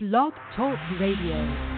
Blog Talk Radio.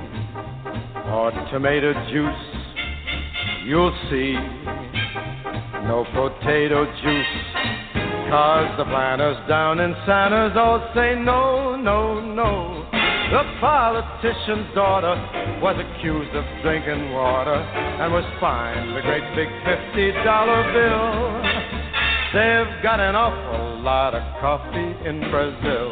or tomato juice, you'll see. No potato juice, cause the planters down in Santos all say no, no, no. The politician's daughter was accused of drinking water and was fined a great big $50 bill. They've got an awful lot of coffee in Brazil.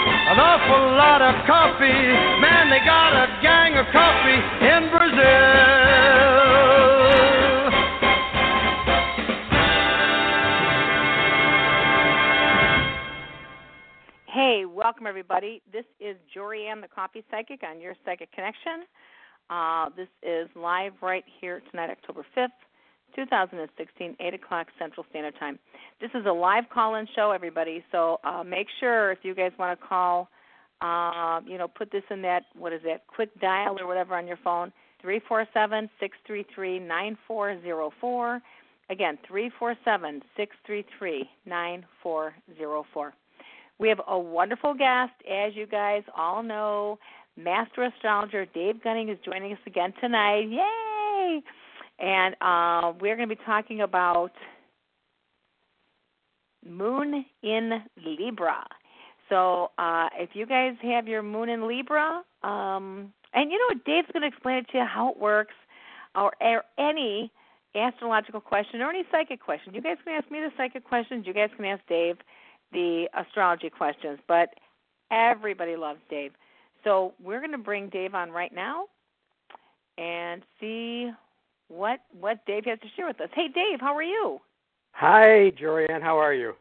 an awful lot of coffee. Man, they got a gang of coffee in Brazil. Hey, welcome everybody. This is Jorianne, the Coffee Psychic, on your Psychic Connection. Uh, this is live right here tonight, October 5th, 2016, 8 o'clock Central Standard Time. This is a live call-in show, everybody. So uh, make sure if you guys want to call, uh, you know, put this in that what is that quick dial or whatever on your phone, three four seven six three three nine four zero four. Again, three four seven six three three nine four zero four. We have a wonderful guest, as you guys all know. Master astrologer Dave Gunning is joining us again tonight. Yay! And uh, we're going to be talking about Moon in Libra. So uh, if you guys have your Moon in Libra, um, and you know what, Dave's going to explain it to you how it works, or, or any astrological question or any psychic question. You guys can ask me the psychic questions. You guys can ask Dave the astrology questions, but everybody loves Dave. So we're going to bring Dave on right now and see what what Dave has to share with us. Hey Dave, how are you? Hi, Jorianne. How are you?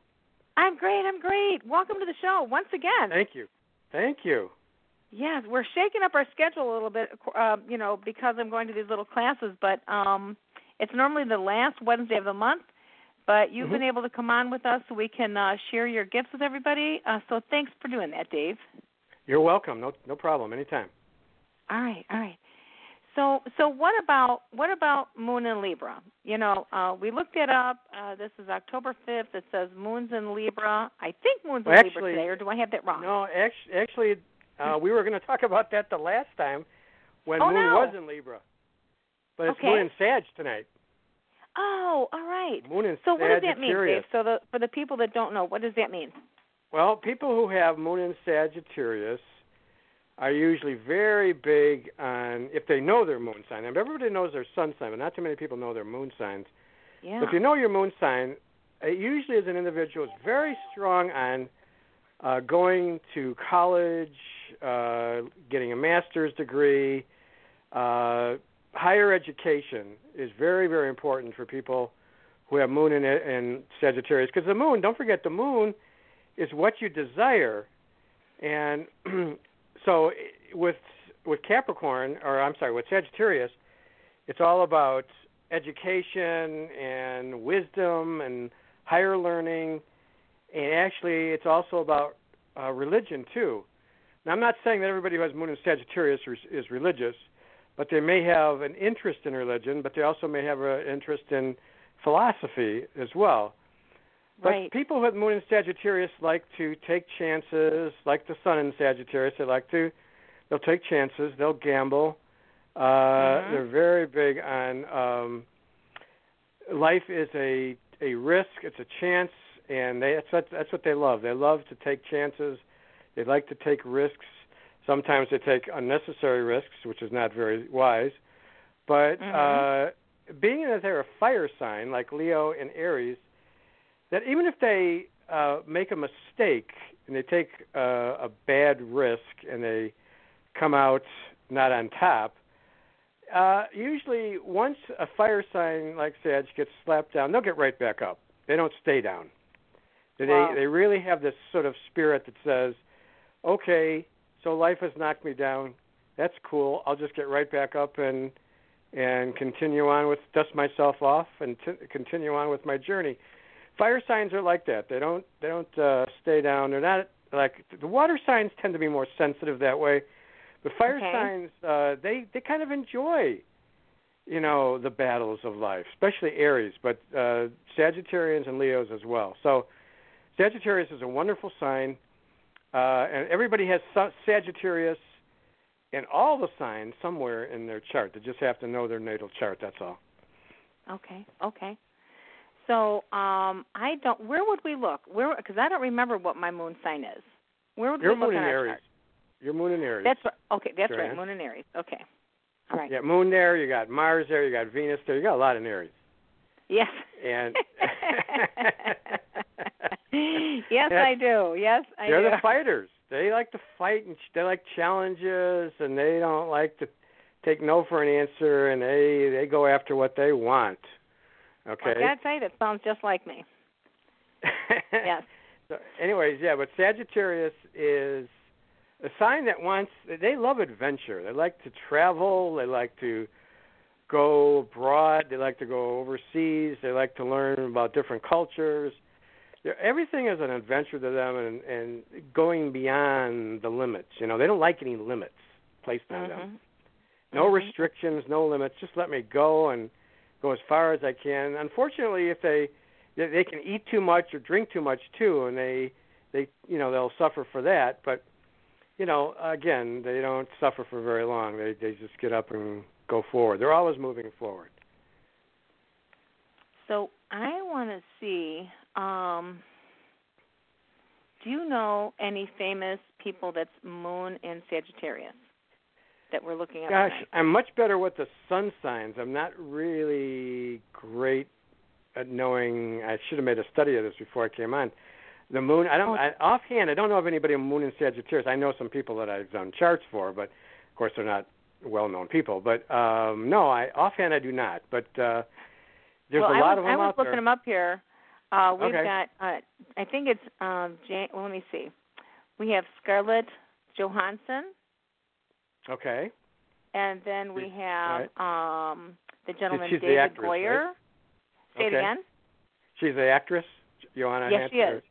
I'm great. I'm great. Welcome to the show once again. Thank you. Thank you. Yes, we're shaking up our schedule a little bit, uh, you know, because I'm going to these little classes. But um, it's normally the last Wednesday of the month. But you've Mhm. been able to come on with us so we can uh, share your gifts with everybody. Uh, so thanks for doing that, Dave. You're welcome. No, no problem. Anytime. All right, all right. So, so what about what about Moon in Libra? You know, uh, we looked it up. Uh, this is October fifth. It says Moon's in Libra. I think Moon's Well, in Libra actually- today, or do I have that wrong? No, actually, actually uh, we were going to talk about that the last time when Oh, Moon no. was in Libra. but it's Okay. Moon and Sag tonight. Oh, all right. Moon and So what does that mean. Dave? So the for the people that don't know, what does that mean? Well, people who have Moon in Sagittarius are usually very big on if they know their moon sign. And everybody knows their sun sign, but not too many people know their moon signs. Yeah. But if you know your moon sign, it usually as an individual is very strong on uh, going to college, uh, getting a master's degree. Uh, higher education is very, very important for people who have moon in, it and Sagittarius. Because the moon, don't forget, the moon is what you desire. And so with with Capricorn, or I'm sorry, with Sagittarius, it's all about education and wisdom and higher learning, and actually, it's also about uh, religion too. Now, I'm not saying that everybody who has Moon in Sagittarius is, is religious, but they may have an interest in religion, but they also may have an interest in philosophy as well. But right. people with Moon in Sagittarius like to take chances, like the Sun in Sagittarius. They like to, they'll take chances, they'll gamble. Uh, Mhm. They're very big on um, life is a a risk, it's a chance, and they, that's what that's what they love. They love to take chances. They like to take risks. Sometimes they take unnecessary risks, which is not very wise. But Mhm. uh, being that they're a fire sign like Leo and Aries, that even if they uh, make a mistake and they take uh, a bad risk and they come out not on top, uh, usually once a fire sign like Sag gets slapped down, they'll get right back up. They don't stay down. They Wow. they really have this sort of spirit that says, okay, so life has knocked me down. That's cool. I'll just get right back up and and continue on with dust myself off and t- continue on with my journey. Fire signs are like that. They don't they don't uh, stay down. They're not like the water signs tend to be more sensitive that way. But fire Okay. signs uh they they kind of enjoy you know the battles of life, especially Aries, but uh Sagittarians and Leos as well. So Sagittarius is a wonderful sign. Uh, and everybody has Sagittarius in all the signs somewhere in their chart. They just have to know their natal chart. That's all. Okay. Okay. So um, I don't. Where would we look? Where? Because I don't remember what my moon sign is. Where would Your we look moon in Aries. chart? Your moon in Aries. That's right. Okay. That's Sure, right. Moon in Aries. Okay. All right. Yeah, moon there. You got Mars there. You got Venus there. You got a lot in Aries. Yes. And yes, I do. Yes, I do. they're the fighters. They like to fight and ch- they like challenges, and they don't like to take no for an answer, and they they go after what they want. Okay. I gotta tell that sounds just like me. Yes. So, anyways, yeah, but Sagittarius is a sign that wants. They love adventure. They like to travel. They like to go abroad. They like to go overseas. They like to learn about different cultures. They're, everything is an adventure to them, and and going beyond the limits. You know, they don't like any limits placed on them. Mhm. No Mhm. restrictions, no limits. Just let me go and go as far as I can. Unfortunately, if they they can eat too much or drink too much too, and they they you know they'll suffer for that. But you know, again, they don't suffer for very long. They they just get up and go forward. They're always moving forward. So I want to see. Um, do you know any famous people that's Moon in Sagittarius that we're looking at? Gosh, tonight? I'm much better with the sun signs. I'm not really great at knowing. I should have made a study of this before I came on. The moon. I don't. Oh. I, offhand, I don't know of anybody with moon in Sagittarius. I know some people that I've done charts for, but of course they're not well-known people. But um no, I offhand I do not. But uh there's well, a lot was, of them I was out looking there. them up here. Uh, we've Okay. got. Uh, I think it's. Um, Jan- well, let me see. We have Scarlett Johansson, Okay. and then we have um, the gentleman she's the David actress, Goyer. Say it again. She's the actress, Joanna. Yes, Hansen, she or- is.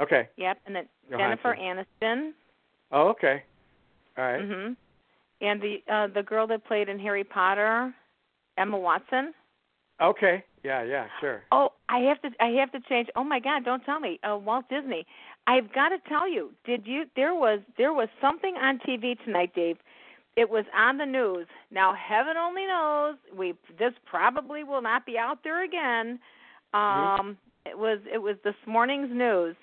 Okay. Yep, and then Johansson. Jennifer Aniston. Oh, okay. All right. Mhm. And the uh the girl that played in Harry Potter, Emma Watson. Okay. Yeah, yeah, sure. Oh, I have to I have to change. Oh my god, don't tell me. Uh Walt Disney. I've got to tell you. Did you there was there was something on TV tonight, Dave. It was on the news. Now, heaven only knows we this probably will not be out there again. Mm-hmm. Um, it was it was this morning's news,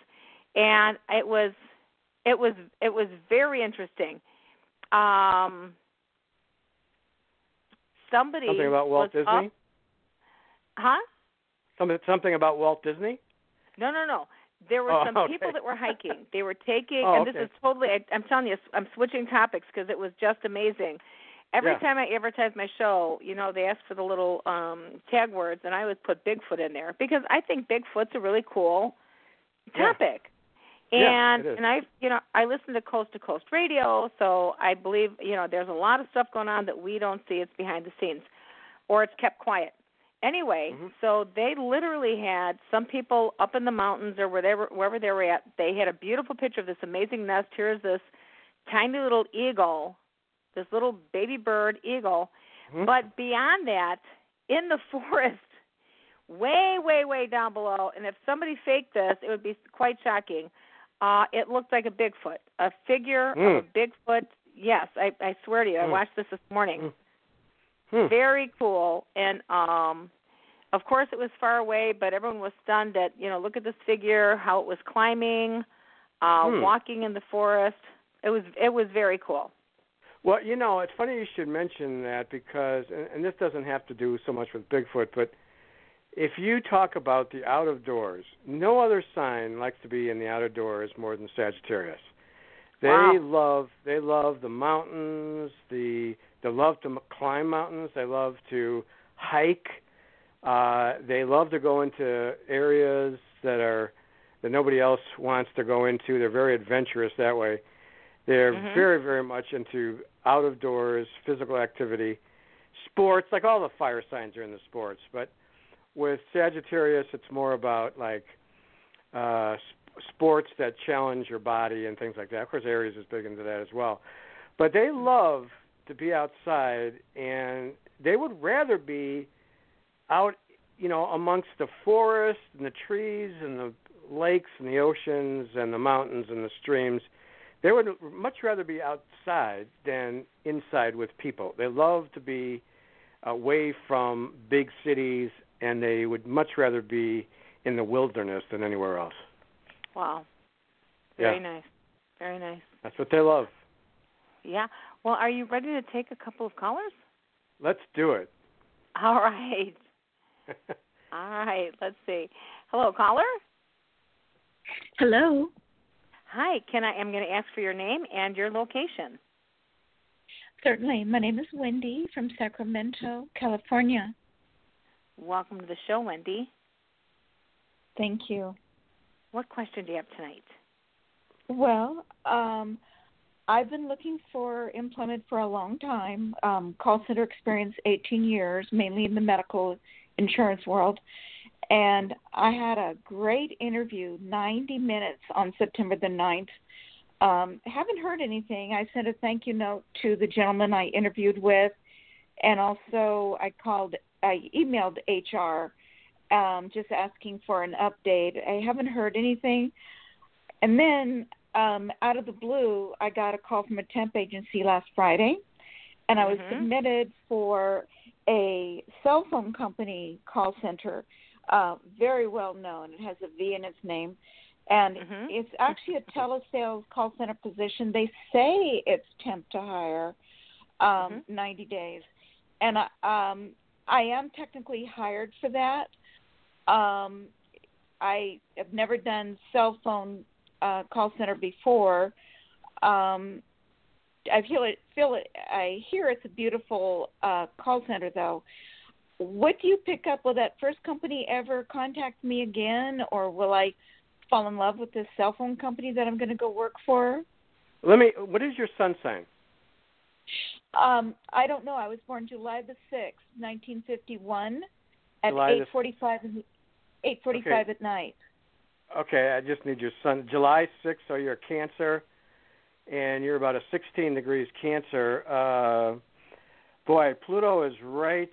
and it was it was it was very interesting. Um, somebody Something about Walt Disney. up- huh? Something something about Walt Disney. No, no, no. There were Oh, some okay. people that were hiking. They were taking, Oh, and this okay. is totally. I, I'm telling you, I'm switching topics because it was just amazing. Every Yeah. time I advertise my show, you know, they ask for the little um tag words, and I always put Bigfoot in there because I think Bigfoot's a really cool topic. Yeah, And is. and I, you know, I listen to Coast to Coast Radio, so I believe, you know, there's a lot of stuff going on that we don't see. It's behind the scenes, or it's kept quiet. Anyway, Mhm. so they literally had some people up in the mountains or wherever wherever they were at. They had a beautiful picture of this amazing nest. Here's this tiny little eagle, this little baby bird eagle. Mhm. But beyond that, in the forest, way, way, way down below, and if somebody faked this, it would be quite shocking. Uh, it looked like a Bigfoot, a figure of a Mm. Bigfoot. Yes, I, I swear to you, I Mm. watched this this morning Mm. Hmm. very cool and um of course it was far away but everyone was stunned at you know look at this figure how it was climbing uh Hmm. walking in the forest it was it was very cool Well, you know, it's funny you should mention that because, and, and this doesn't have to do so much with Bigfoot, but if you talk about the out of doors, no other sign likes to be in the out of doors more than Sagittarius. They Wow. love they love the mountains. The they love to climb mountains. They love to hike. Uh, they love to go into areas that are that nobody else wants to go into. They're very adventurous that way. They're Mhm. very very much into out of doors physical activity, sports. Like all the fire signs are in the sports, but with Sagittarius, it's more about like uh, sports that challenge your body and things like that. Of course, Aries is big into that as well. But they love to be outside, and they would rather be out, you know, amongst the forest and the trees and the lakes and the oceans and the mountains and the streams. They would much rather be outside than inside with people. They love to be away from big cities, and they would much rather be in the wilderness than anywhere else. wow very Yeah. nice very nice That's what they love. yeah well are you ready to take a couple of callers Let's do it. all right all right let's see hello caller Hello. hi can i i'm going to ask for your name and your location Certainly. My name is Wendy from Sacramento, California. welcome to the show wendy Thank you. what question do you have tonight Well, um, I've been looking for employment for a long time. Um, call center experience, 18 years, mainly in the medical insurance world. And I had a great interview, 90 minutes on September the 9th. Um, haven't heard anything. I sent a thank you note to the gentleman I interviewed with, and also I called, I emailed HR um, just asking for an update. I haven't heard anything. And then um, out of the blue, I got a call from a temp agency last Friday, and I was Mhm. submitted for a cell phone company call center, uh, very well known. It has a V in its name, and Mhm. it's actually a telesales call center position. They say it's temp to hire, um, Mhm. 90 days, and I, um, I am technically hired for that. Um, I have never done cell phone uh, call center before. Um, I feel it. Feel it. I hear it's a beautiful uh, call center, though. What do you pick up? Will that first company ever contact me again, or will I fall in love with this cell phone company that I'm going to go work for? Let me. What is your sun sign? Um, I don't know. I was born July the sixth, 1951, at July the- 8:45 in the, 8:45 at night. Okay, I just need your sun. July sixth. So you're a Cancer, and you're about a 16 degrees Cancer. Uh, boy, Pluto is right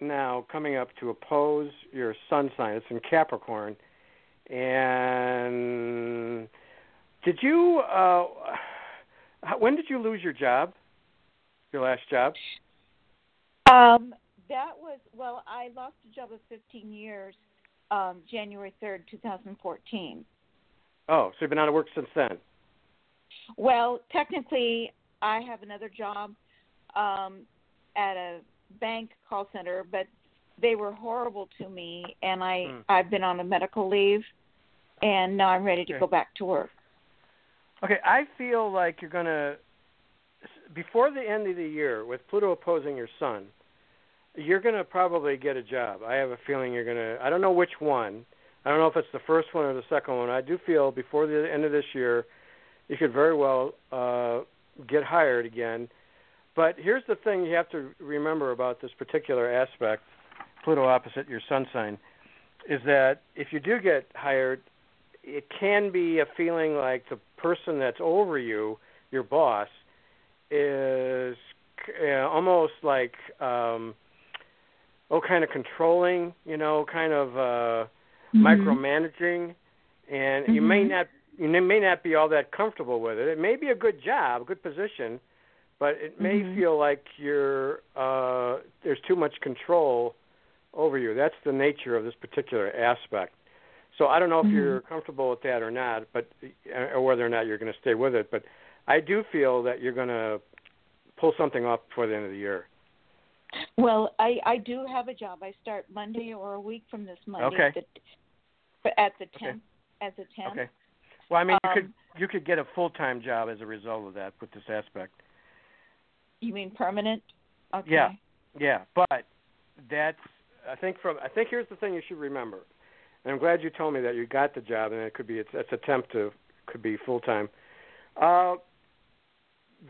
now coming up to oppose your sun sign. It's in Capricorn. And did you? Uh, when did you lose your job? Your last job? Um, that was well. I lost a job of 15 years, um, January 3rd, 2014. Oh, so you've been out of work since then. Well, technically, I have another job um, at a bank call center, but they were horrible to me, and I Hmm. I've been on a medical leave, and now I'm ready to Okay. go back to work. Okay, I feel like you're gonna before the end of the year with Pluto opposing your sun, you're gonna probably get a job. I have a feeling you're gonna. I don't know which one. I don't know if it's the first one or the second one. I do feel before the end of this year, you could very well uh, get hired again. But here's the thing you have to remember about this particular aspect, Pluto opposite your sun sign, is that if you do get hired, it can be a feeling like the person that's over you, your boss, is uh, almost like um oh kind of controlling, you know, kind of uh micromanaging and you may Mhm. not you may not be all that comfortable with it. It may be a good job, a good position, but it may Mhm. feel like you're uh there's too much control over you. That's the nature of this particular aspect. So I don't know if you're comfortable with that or not, but or whether or not you're going to stay with it. But I do feel that you're going to pull something off before the end of the year. Well, I I do have a job. I start Monday or a week from this Monday. Okay. At the, at the Okay. tenth, as a tenth. Okay. Well, I mean, you could Um, you could get a full time job as a result of that with this aspect. You mean permanent? Okay. Yeah. Yeah, but that's I think from I think here's the thing you should remember, and I'm glad you told me that you got the job, and it could be it's, it's attempt to could be full time. Uh,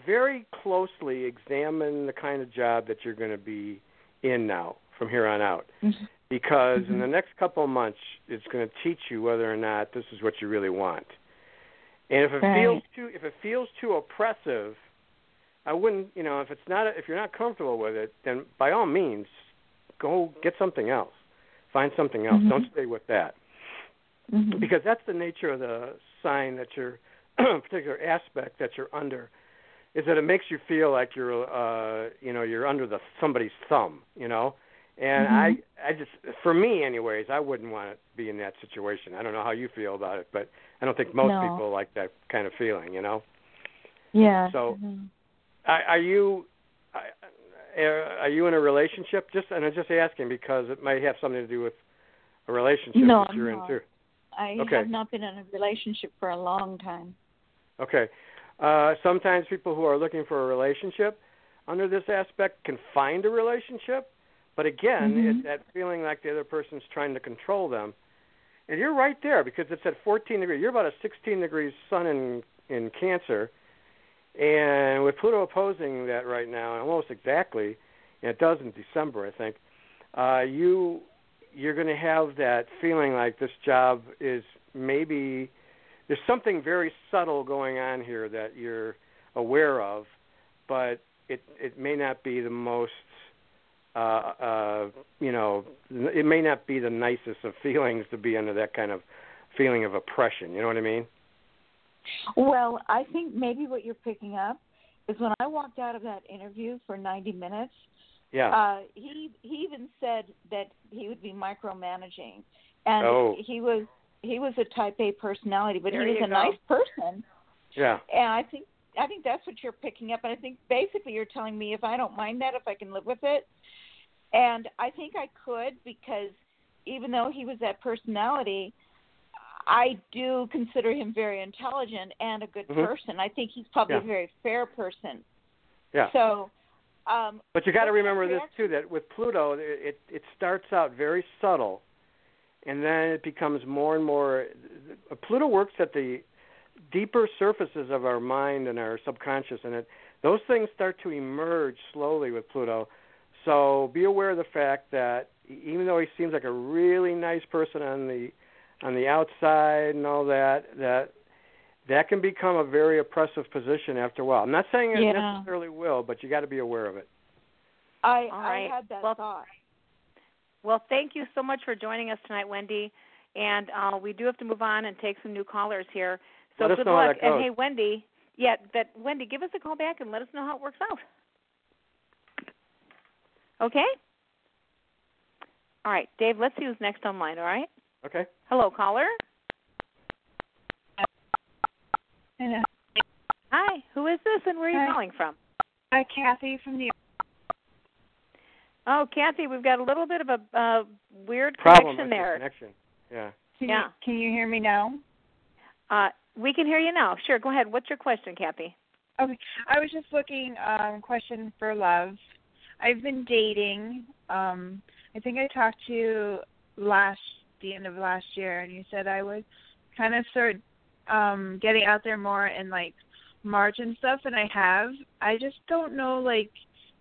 very closely examine the kind of job that you're going to be in now from here on out, Mhm. because in Mhm. the next couple of months it's going to teach you whether or not this is what you really want. And if it Right. feels too if it feels too oppressive, I wouldn't, you know, if it's not if you're not comfortable with it, then by all means go get something else. Find something else. Mhm. Don't stay with that. Mhm. Because that's the nature of the sign that you're particular aspect that you're under is that it makes you feel like you're uh you know, you're under the somebody's thumb, you know? And Mhm. I I just for me anyways, I wouldn't want to be in that situation. I don't know how you feel about it, but I don't think most No. people like that kind of feeling, you know? yeah. so- Mhm. Are, are you are are you in a relationship? Just and I'm just asking because it might have something to do with a relationship No, that you're I'm in too. I Okay. have not been in a relationship for a long time. Okay. Uh, sometimes people who are looking for a relationship under this aspect can find a relationship, but again, Mhm. it's that feeling like the other person's trying to control them. And you're right there because it's at 14 degrees. You're about a 16 degrees sun in in Cancer, and with Pluto opposing that right now, almost exactly, and it does in December, I think. Uh, you you're going to have that feeling like this job is maybe there's something very subtle going on here that you're aware of, but it it may not be the most uh uh you know it may not be the nicest of feelings to be under that kind of feeling of oppression. You know what i mean? Well, I think maybe what you're picking up is when I walked out of that interview for 90 minutes, yeah. uh, he he even said that he would be micromanaging, and Oh. he was he was a Type A personality, but There he was a go. nice person, yeah and I think I think that's what you're picking up, and I think basically you're telling me if I don't mind that, if I can live with it, and I think I could because even though he was that personality. I do consider him very intelligent and a good Mhm. person. I think he's probably Yeah. a very fair person. yeah So, um, But you got to remember your this too that with Pluto, it, it it starts out very subtle, and then it becomes more and more. Uh, Pluto works at the deeper surfaces of our mind and our subconscious, and it those things start to emerge slowly with Pluto. So be aware of the fact that even though he seems like a really nice person on the on the outside and all that, that that can become a very oppressive position after a while. I'm not saying it Yeah. necessarily will, but you got to be aware of it. I All I had that Well, thought. Well, thank you so much for joining us tonight, Wendy. And uh, we do have to move on and take some new callers here. So Let us good know how luck. that goes. And hey, Wendy, yeah, that Wendy, give us a call back and let us know how it works out. Okay. All right, Dave. Let's see who's next online. All right. Okay. Hello, caller. And, Hi. Who is this, and where are you Hi. calling from? Hi, Kathy from the. Oh, Kathy, we've got a little bit of a uh, weird Problem connection with your there. Connection. Yeah. Can Yeah. You, can you hear me now? Uh, we can hear you now. Sure, go ahead. What's your question, Kathy? Okay. I was just looking. Um, question for love. I've been dating. Um, I think I talked to you last the end of last year, and you said I would kind of start um getting out there more in like March and stuff, and I have. I just don't know, like,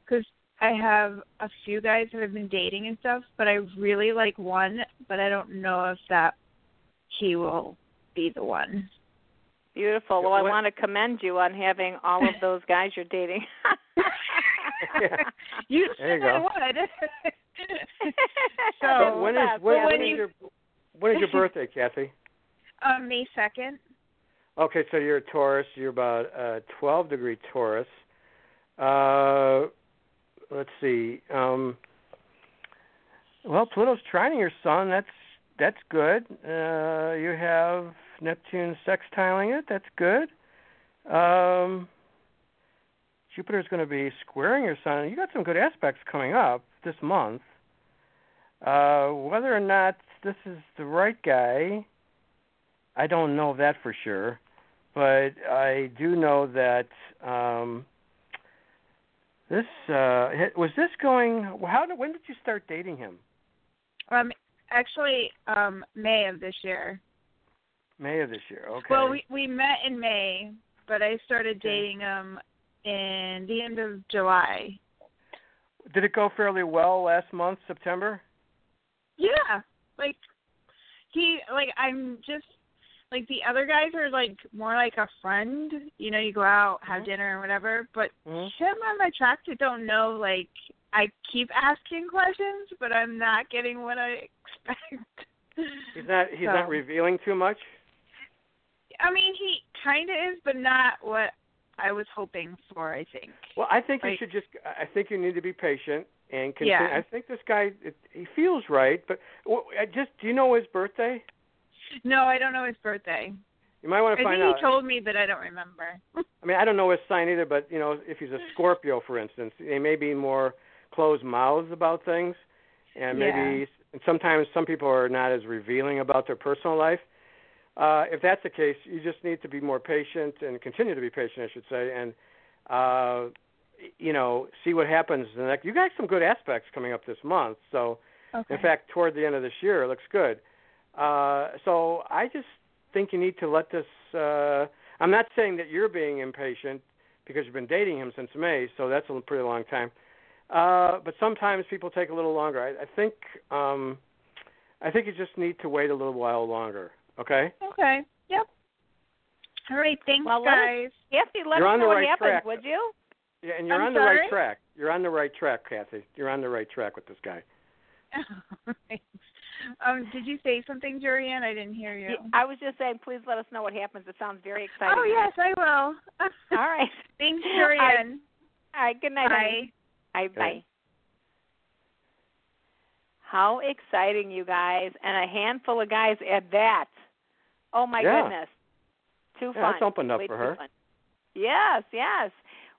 because I have a few guys that I've been dating and stuff, but I really like one, but I don't know if that he will be the one. Beautiful. Well, I What- want to commend you on having all of those guys you're dating. You There you said I go. would. So, when is that's when, when when is you- your when is your birthday, Kathy? um, May second. Okay, so you're a Taurus. You're about uh, 12 degree Taurus. Uh, let's see. Um, well, Pluto's trining your Sun. That's that's good. Uh, you have Neptune sextiling it. That's good. Um, Jupiter's going to be squaring your Sun. You got some good aspects coming up this month. Uh, whether or not this is the right guy, I don't know that for sure but I do know that um, this uh, was this going. How did when did you start dating him? Um, actually, um, May of this year. May of this year. Okay. Well, we we met in May, but I started dating him in the end of July. did it go fairly well last month, September? Yeah, like he like I'm just like the other guys are like more like a friend. You know, you go out, have Mhm. dinner, or whatever. But Mhm. him, I'm attracted. Don't know. Like I keep asking questions, but I'm not getting what I expect. He's not. He's So- not revealing too much. I mean, he kind of is, but not what I was hoping for. I think. Well, I think you should just. I think you need to be patient and continue. Yeah. I think this guy. It, he feels right, but well, I just. Do you know his birthday? No, I don't know his birthday. You might want I to find think out. he told me, but I don't remember. I mean, I don't know his sign either, but you know, if he's a Scorpio, for instance, they may be more closed mouths about things, and maybe and sometimes some people are not as revealing about their personal life. Uh, if that's the case, you just need to be more patient and continue to be patient, I should say, and uh, you know, see what happens. The next, you got some good aspects coming up this month, so okay. in fact, toward the end of this year, it looks good. Uh, so I just think you need to let this. Uh, I'm not saying that you're being impatient because you've been dating him since May, so that's a pretty long time. Uh, but sometimes people take a little longer. I, I think. Um, I think you just need to wait a little while longer. Okay. Okay. Yep. All right. Thanks, Well, let us- guys. Kathy, let You're us know what right happens, track. would you? Yeah, and you're I'm on the right track. You're on the right track, Kathy. You're on the right track with this guy. um, did you say something, Jorianne? I didn't hear you. Yeah, I was just saying, please let us know what happens. It sounds very exciting. oh yes, I will. All right. Thanks, All right. Jorianne. All right. Good night. honey. Bye. Bye. Bye. How exciting, you guys, and a handful of guys at that. Oh my Yeah. goodness, too Yeah, fun. that's opened up Way for her. fun. Yes, yes.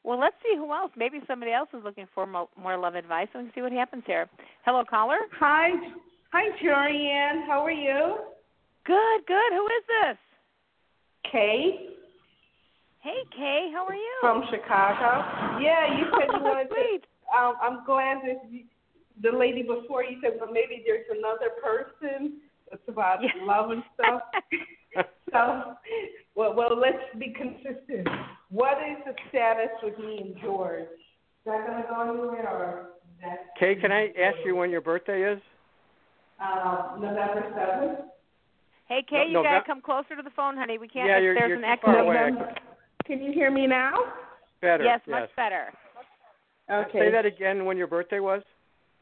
Well, let's see who else. Maybe somebody else is looking for more, more love advice. We can see what happens here. Hello, caller. Hi, hi, Jorianne. How are you? Good, good. Who is this? Kay Hey, Kay. How are you? from Chicago. Yeah, you said you wanted to. Sweet. Um, I'm glad that you, the lady before you said, well, maybe there's another person. It's about Yeah. love and stuff. so, well, well, let's be consistent. What is the status with me and George? Is that going to go anywhere or is that? Kay, can I ask you when your birthday is? Um, November seventh. Hey, Kay, No- you Novem- gotta come closer to the phone, honey. We can't. Yeah, you're- there's you're an echo. far away. November. Can you hear me now? Better. Yes, yes. much better. Okay. Say that again. When your birthday was?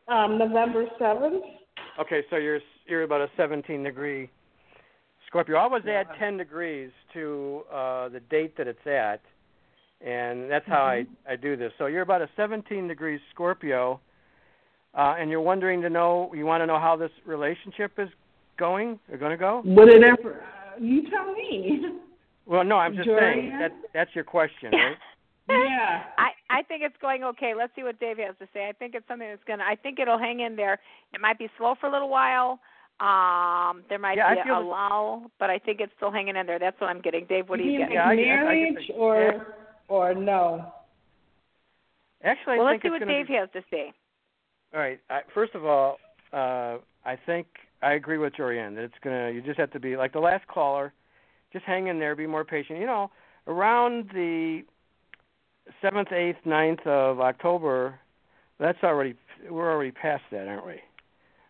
Um, November seventh. Okay, so you're you're about a 17 degree Scorpio. I always add 10 degrees to uh, the date that it's at, and that's how I I do this. So you're about a 17 degree Scorpio, uh, and you're wondering to know, you want to know how this relationship is going or going to go? Would it ever? Uh, you tell me. Well, no, I'm just saying that that's your question, right? yeah. I I think it's going okay. Let's see what Dave has to say. I think it's something that's gonna. I think it'll hang in there. It might be slow for a little while. Um, there might Yeah, be a the- lull, but I think it's still hanging in there. That's what I'm getting. Dave, what do you mean get? like Yeah, I- I- I get marriage the- or or no? Actually, well, I let's see it's what Dave be, has to say. All right. I, first of all, uh, I think I agree with Jorianne that it's gonna. You just have to be like the last caller. Just hang in there. Be more patient. You know, around the seventh, eighth, 9th of October. That's already. We're already past that, aren't we?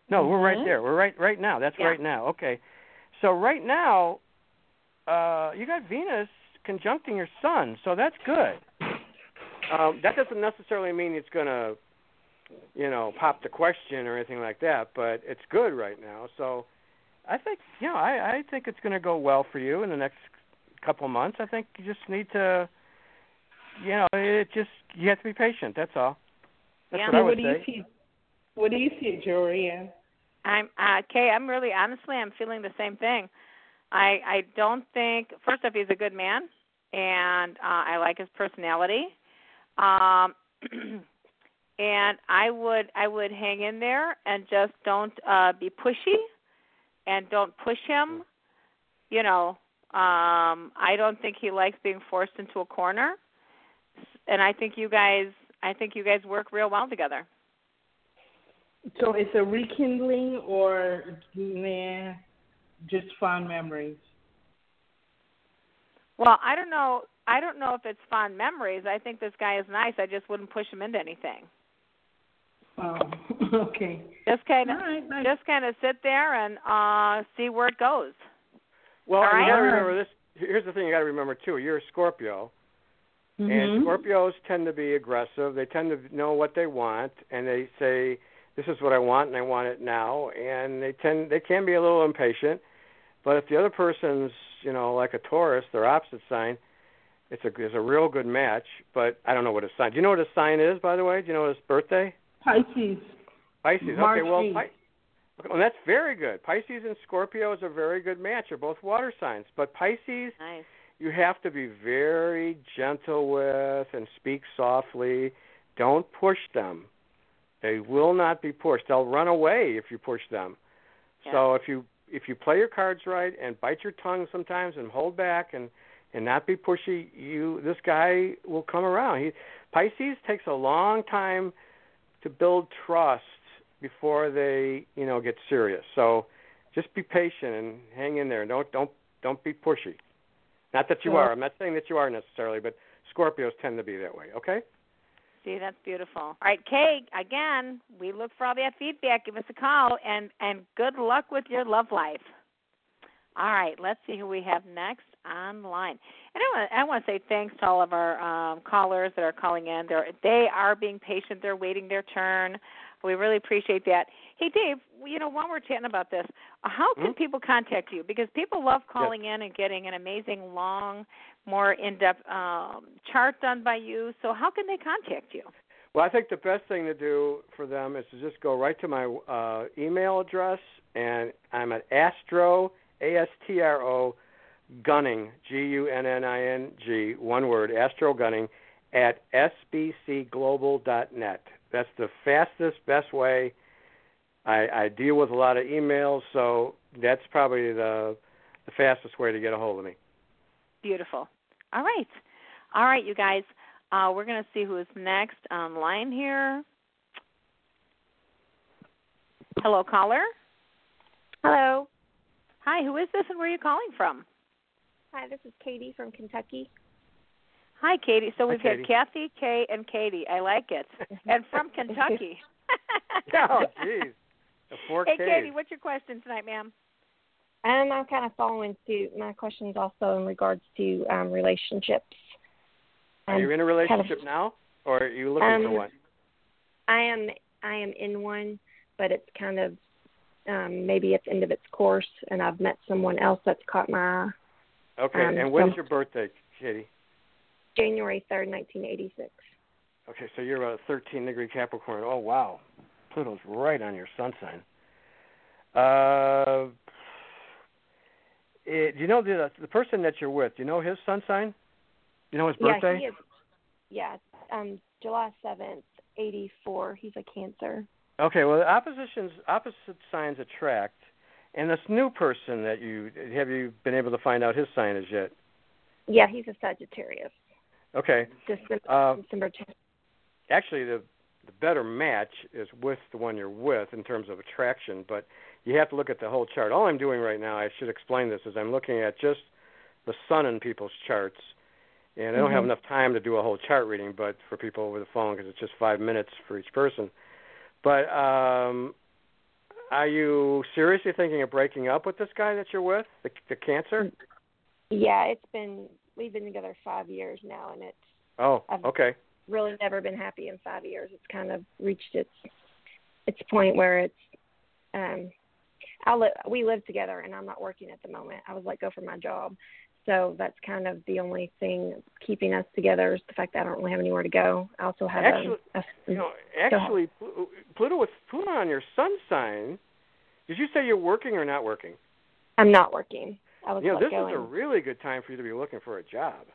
No, we're right Mhm. there. We're right right now. That's Yeah. right now. Okay. So right now, uh, you got Venus conjuncting your Sun, so that's good. Um, that doesn't necessarily mean it's going to, you know, pop the question or anything like that, but it's good right now. So I think, you know, I, I think it's going to go well for you in the next couple of months. I think you just need to, you know, it just you have to be patient. That's all. That's Yeah. what I what do say. you see? What do you see, Jorianne? I'm uh Kay, I'm really honestly I'm feeling the same thing. I I don't think first off he's a good man and uh I like his personality. Um and I would I would hang in there and just don't uh be pushy and don't push him. You know, um I don't think he likes being forced into a corner. And I think you guys I think you guys work real well together. So it's a rekindling or nah, just fond memories. Well, I don't know. I don't know if it's fond memories. I think this guy is nice. I just wouldn't push him into anything. Oh, okay. Just kind of, right. Nice. just kind of sit there and uh see where it goes. Well, All and you got to remember this. Here's the thing you got to remember too. You're a Scorpio, Mhm. and Scorpios tend to be aggressive. They tend to know what they want, and they say, "This is what I want, and I want it now." And they tend they can be a little impatient. But if the other person's, you know, like a Taurus, their opposite sign, it's a it's a real good match. But I don't know what his sign. Do you know what his sign is, by the way? Do you know his birthday? Pisces. Pisces. March okay, well, 8th. Pi- well, that's very good. Pisces and Scorpio is a very good match. They're both water signs, but Pisces Nice. you have to be very gentle with and speak softly. Don't push them. They will not be pushed. They'll run away if you push them. So if you if you play your cards right and bite your tongue sometimes and hold back and and not be pushy, you this guy will come around. He Pisces takes a long time to build trust before they, you know, get serious. So just be patient and hang in there. Don't don't don't be pushy. Not that you Sure. are. I'm not saying that you are necessarily, but Scorpios tend to be that way. Okay. See, that's beautiful. All right, Kay. Again, we look for all that feedback. Give us a call, and and good luck with your love life. All right, let's see who we have next online. And I want I want to say thanks to all of our um, callers that are calling in. They're they are being patient. They're waiting their turn. We really appreciate that. Hey, Dave. You know, while we're chatting about this, how can Mhm. people contact you? Because people love calling in and getting an amazing, long, more in-depth um, chart done by you. So, how can they contact you? Well, I think the best thing to do for them is to just go right to my uh, email address, and I'm at Astro A S T R O Gunning G U N N I N G one word Astro Gunning at sbcglobal.net. That's the fastest, best way. I, I deal with a lot of emails, so that's probably the the fastest way to get a hold of me. Beautiful. All right. All right, you guys. Uh, we're going to see who is next online here. Hello, caller. Hello. Hi, who is this and where are you calling from? Hi, this is Katie from Kentucky. Hi, Katie. So we've Katie. had Kathy, Kay, and Katie. I like it. And from Kentucky. Oh, jeez. The four Hey, Ks. Katie, what's your question tonight, ma'am? And I'm kind of following suit. My question's also in regards to um, relationships. Are you Um, in a relationship now, or are you looking for Um, one? I am I am in one, but it's kind of um, maybe it's end of its course, and I've met someone else that's caught my eye. Okay, um, and when's so- your birthday, Katie? January third, nineteen eighty six. Okay, so you're a 13 degree Capricorn. Oh wow. Pluto's right on your sun sign. Uh, it, do you know the the person that you're with? Do you know his sun sign? You know his birthday? Yeah, he is. Yeah, um, July seventh, eighty four. He's a Cancer. Okay, well, the oppositions, opposite signs attract, and this new person that you have you been able to find out his sign is yet? Yeah, he's a Sagittarius. Okay. December, Uh, December 10th. actually the the better match is with the one you're with in terms of attraction, but you have to look at the whole chart. All I'm doing right now, I should explain this, is I'm looking at just the sun in people's charts, and I don't have Mhm. enough time to do a whole chart reading, but for people over the phone because it's just five minutes for each person. But um, are you seriously thinking of breaking up with this guy that you're with, the, the cancer? Yeah, it's been we've been together five years now, and it's Oh, I've- okay. really never been happy in five years. It's kind of reached its its point where it's um I li- we live together and I'm not working at the moment. I was let go from my job. So that's kind of the only thing keeping us together is the fact that I don't really have anywhere to go. I also have Actually, a, a You mm, know, actually, Plu- Pluto with Pluto on your sun sign. Did you say you're working or not working? I'm not working. I was You know, this go is a really good time for you to be looking for a job.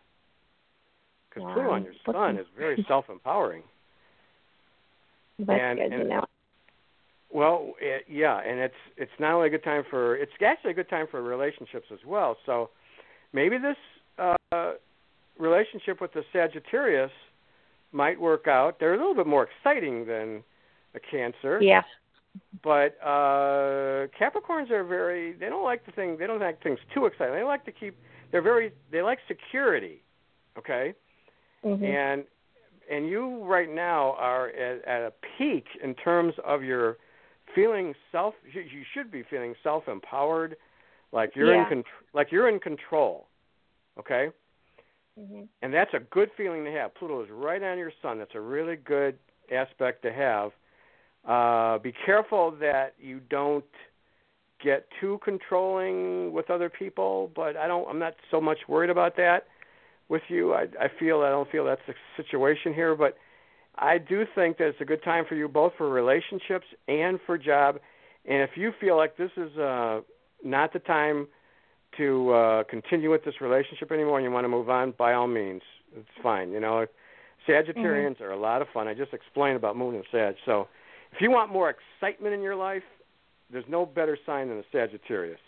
Because Wow. Pluto on your sun is very self-empowering. that's and- good and- to know. Well, it, yeah, and it's it's not only a good time for it's actually a good time for relationships as well. So maybe this uh, relationship with the Sagittarius might work out. They're a little bit more exciting than a Cancer. Yeah. but uh capricorns are very they don't like the thing they don't like things too exciting they like to keep they're very they like security okay Mhm. and and you right now are at, at a peak in terms of your feeling self you should be feeling self empowered like you're Yeah. in con- like you're in control okay Mhm. and that's a good feeling to have. Pluto is right on your sun. That's a really good aspect to have. Uh, be careful that you don't get too controlling with other people, but I don't. I'm not so much worried about that with you. I, I feel I don't feel that's the situation here, but I do think that it's a good time for you both for relationships and for job. And if you feel like this is uh, not the time to uh, continue with this relationship anymore and you want to move on, by all means, it's fine. You know, Sagittarians are a lot of fun. I just explained about Moon and Sag. So, if you want more excitement in your life, there's no better sign than a Sagittarius.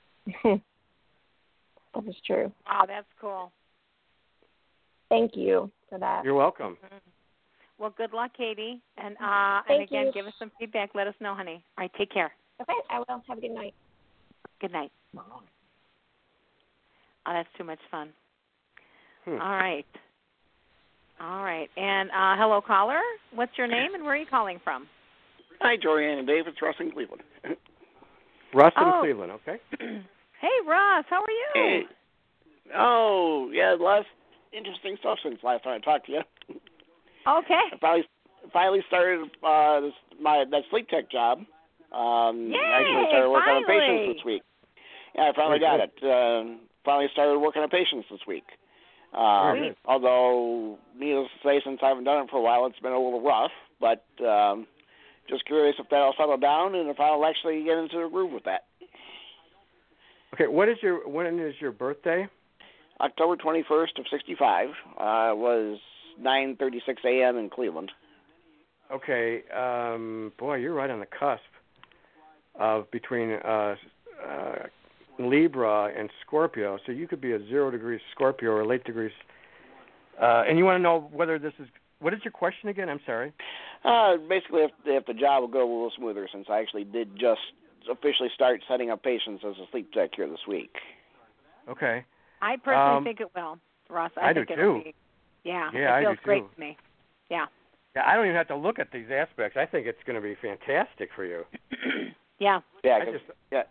that is true. Wow, that's cool. Thank you for that. You're welcome. Well, good luck, Katie. And uh and again, you. give us some feedback. Let us know, honey. All right, take care. Okay, I will. Have a good night. Good night. Oh, that's too much fun. Hmm. All right. All right. And uh hello caller. What's your name and where are you calling from? Hi, Jorianne and Dave. It's Russ in Cleveland. Russ in Oh. Cleveland, okay? hey Ross, how are you? Hey. Oh, yeah, last interesting stuff since last time I talked to you. Okay. I finally finally started uh this, my that sleep tech job. Um Yay, actually started working on finally. patients this week. Yeah, I finally got it. Um finally started working on patients this week. Uh, good. although needless to say since I haven't done it for a while it's been a little rough, but um just curious if that'll settle down and if I'll actually get into the groove with that. Okay, what is your when is your birthday? October 21st of 65 uh, was 9:36 a.m. in Cleveland. Okay, um, boy, you're right on the cusp of between uh, uh, Libra and Scorpio. So you could be a zero degrees Scorpio or late degrees. Uh, and you want to know whether this is what is your question again? I'm sorry. Uh, basically, if if the job will go a little smoother, since I actually did just officially start setting up patients as a sleep tech here this week. Okay. I personally Um, think it will, Ross. I, I do think it'll too. Be, yeah, Yeah, it I feels do great too. to me. Yeah. Yeah, I don't even have to look at these aspects. I think it's going to be fantastic for you. yeah. Yeah, I 'cause- just yeah,